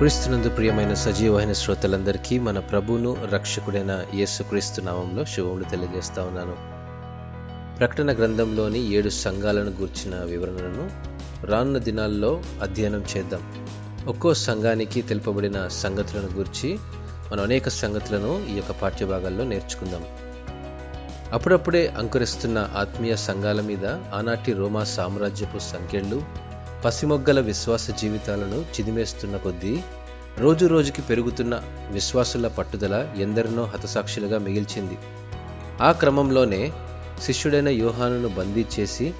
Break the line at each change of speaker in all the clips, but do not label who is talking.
క్రీస్తునందు ప్రియమైన సజీవమైన శ్రోతలందరికీ మన ప్రభువును రక్షకుడైన యేసుక్రీస్తు నామంలో శుభములు తెలియజేస్తా ఉన్నాను. ప్రకటన గ్రంథంలోని ఏడు సంఘాలను గూర్చిన వివరణను రానున్న దినాల్లో అధ్యయనం చేద్దాం. ఒక్కో సంఘానికి తెలుపబడిన సంగతులను గూర్చి మనం అనేక సంగతులను ఈ యొక్క పాఠ్యభాగాల్లో నేర్చుకుందాం. అప్పుడప్పుడే అంకురిస్తున్న ఆత్మీయ సంఘాల మీద ఆనాటి రోమా సామ్రాజ్యపు సంఖ్యలు పసిమొగ్గల విశ్వాస జీవితాలను చిదిమేస్తున్న కొద్దీ రోజు రోజుకి పెరుగుతున్న విశ్వాసుల పట్టుదల ఎందరినో హతసాక్షులుగా మిగిల్చింది. ఆ క్రమంలోనే శిష్యుడైన యోహానును బందీ చేసి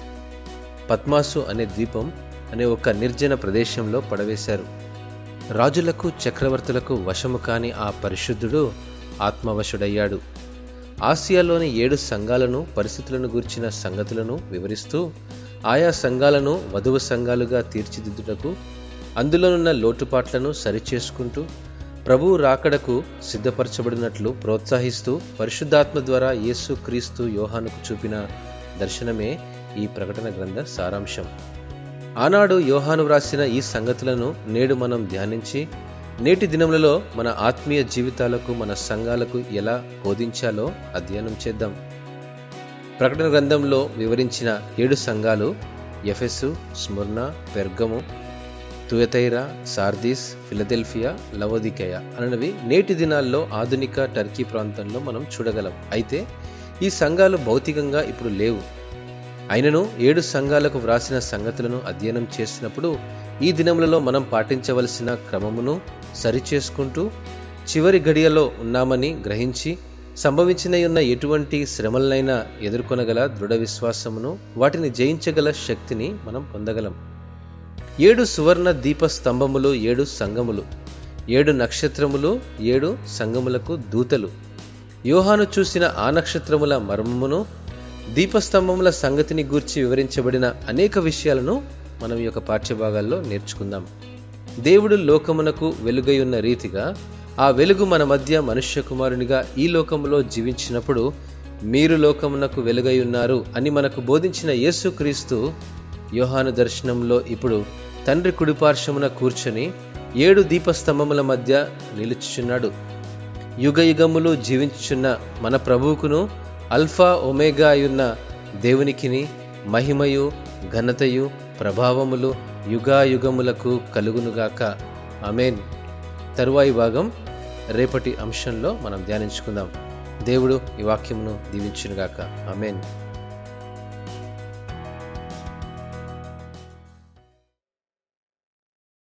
పద్మాసు అనే ద్వీపం అనే ఒక నిర్జన ప్రదేశంలో పడవేశారు. రాజులకు చక్రవర్తులకు వశము కాని ఆ పరిశుద్ధుడు ఆత్మవశుడయ్యాడు. ఆసియాలోని ఏడు సంఘాలను పరిస్థితులను గూర్చిన సంగతులను వివరిస్తూ ఆయా సంఘాలను వధువు సంఘాలుగా తీర్చిదిద్దుటకు అందులోనున్న లోటుపాట్లను సరిచేసుకుంటూ ప్రభువు రాకడకు సిద్ధపరచబడినట్లు ప్రోత్సహిస్తూ పరిశుద్ధాత్మ ద్వారా యేసు క్రీస్తు యోహానుకు చూపిన దర్శనమే ఈ ప్రకటన గ్రంథ సారాంశం. ఆనాడు యోహాను వ్రాసిన ఈ సంగతులను నేడు మనం ధ్యానించి నేటి దినములలో మన ఆత్మీయ జీవితాలకు మన సంఘాలకు ఎలా బోధించాలో అధ్యయనం చేద్దాం. ప్రకటన గ్రంథంలో వివరించిన ఏడు సంఘాలు Ephesus Smyrna Pergamum Thyatira Sardis Philadelphia Laodicea అనవి నేటి దినాల్లో ఆధునిక టర్కీ ప్రాంతంలో మనం చూడగలం. అయితే ఈ సంఘాలు భౌతికంగా ఇప్పుడు లేవు. అయినను ఏడు సంఘాలకు వ్రాసిన సంగతులను అధ్యయనం చేసినప్పుడు ఈ దినములలో మనం పాటించవలసిన క్రమమును సరిచేసుకుంటూ చివరి గడియలో ఉన్నామని గ్రహించి సంభవించినయున్న ఎటువంటి శ్రమలనైనా ఎదుర్కొనగల దృఢ విశ్వాసమును వాటిని జయించగల శక్తిని మనం పొందగలం. ఏడు సువర్ణ దీప స్తంభములు ఏడు సంగములు. ఏడు నక్షత్రములు ఏడు సంగములకు దూతలు. యోహాను చూసిన ఆ నక్షత్రముల మర్మమును దీపస్తంభముల సంగతిని గూర్చి వివరించబడిన అనేక విషయాలను మనం ఈ యొక్క పాఠ్యభాగాల్లో నేర్చుకుందాం. దేవుడు లోకమునకు వెలుగై ఉన్న రీతిగా ఆ వెలుగు మన మధ్య మనుష్య కుమారునిగా ఈ లోకములో జీవించినప్పుడు మీరు లోకమునకు వెలుగై ఉన్నారు అని మనకు బోధించిన యేసుక్రీస్తు యోహాను దర్శనంలో ఇప్పుడు తండ్రి కుడిపార్శ్వమున కూర్చొని ఏడు దీపస్తంభముల మధ్య నిలుచుచున్నాడు. యుగ యుగములు జీవించుచున్న మన ప్రభువుకును అల్ఫా ఒమేగా అయున్న దేవునికిని మహిమయు ఘనతయు ప్రభావములు యుగాయుగములకు కలుగునుగాక. అమేన్ తరువాయి భాగం రేపటి అంశంలో మనం ధ్యానించుకుందాం. దేవుడు ఈ వాక్యమును దీవించునుగాక. ఆమెన్.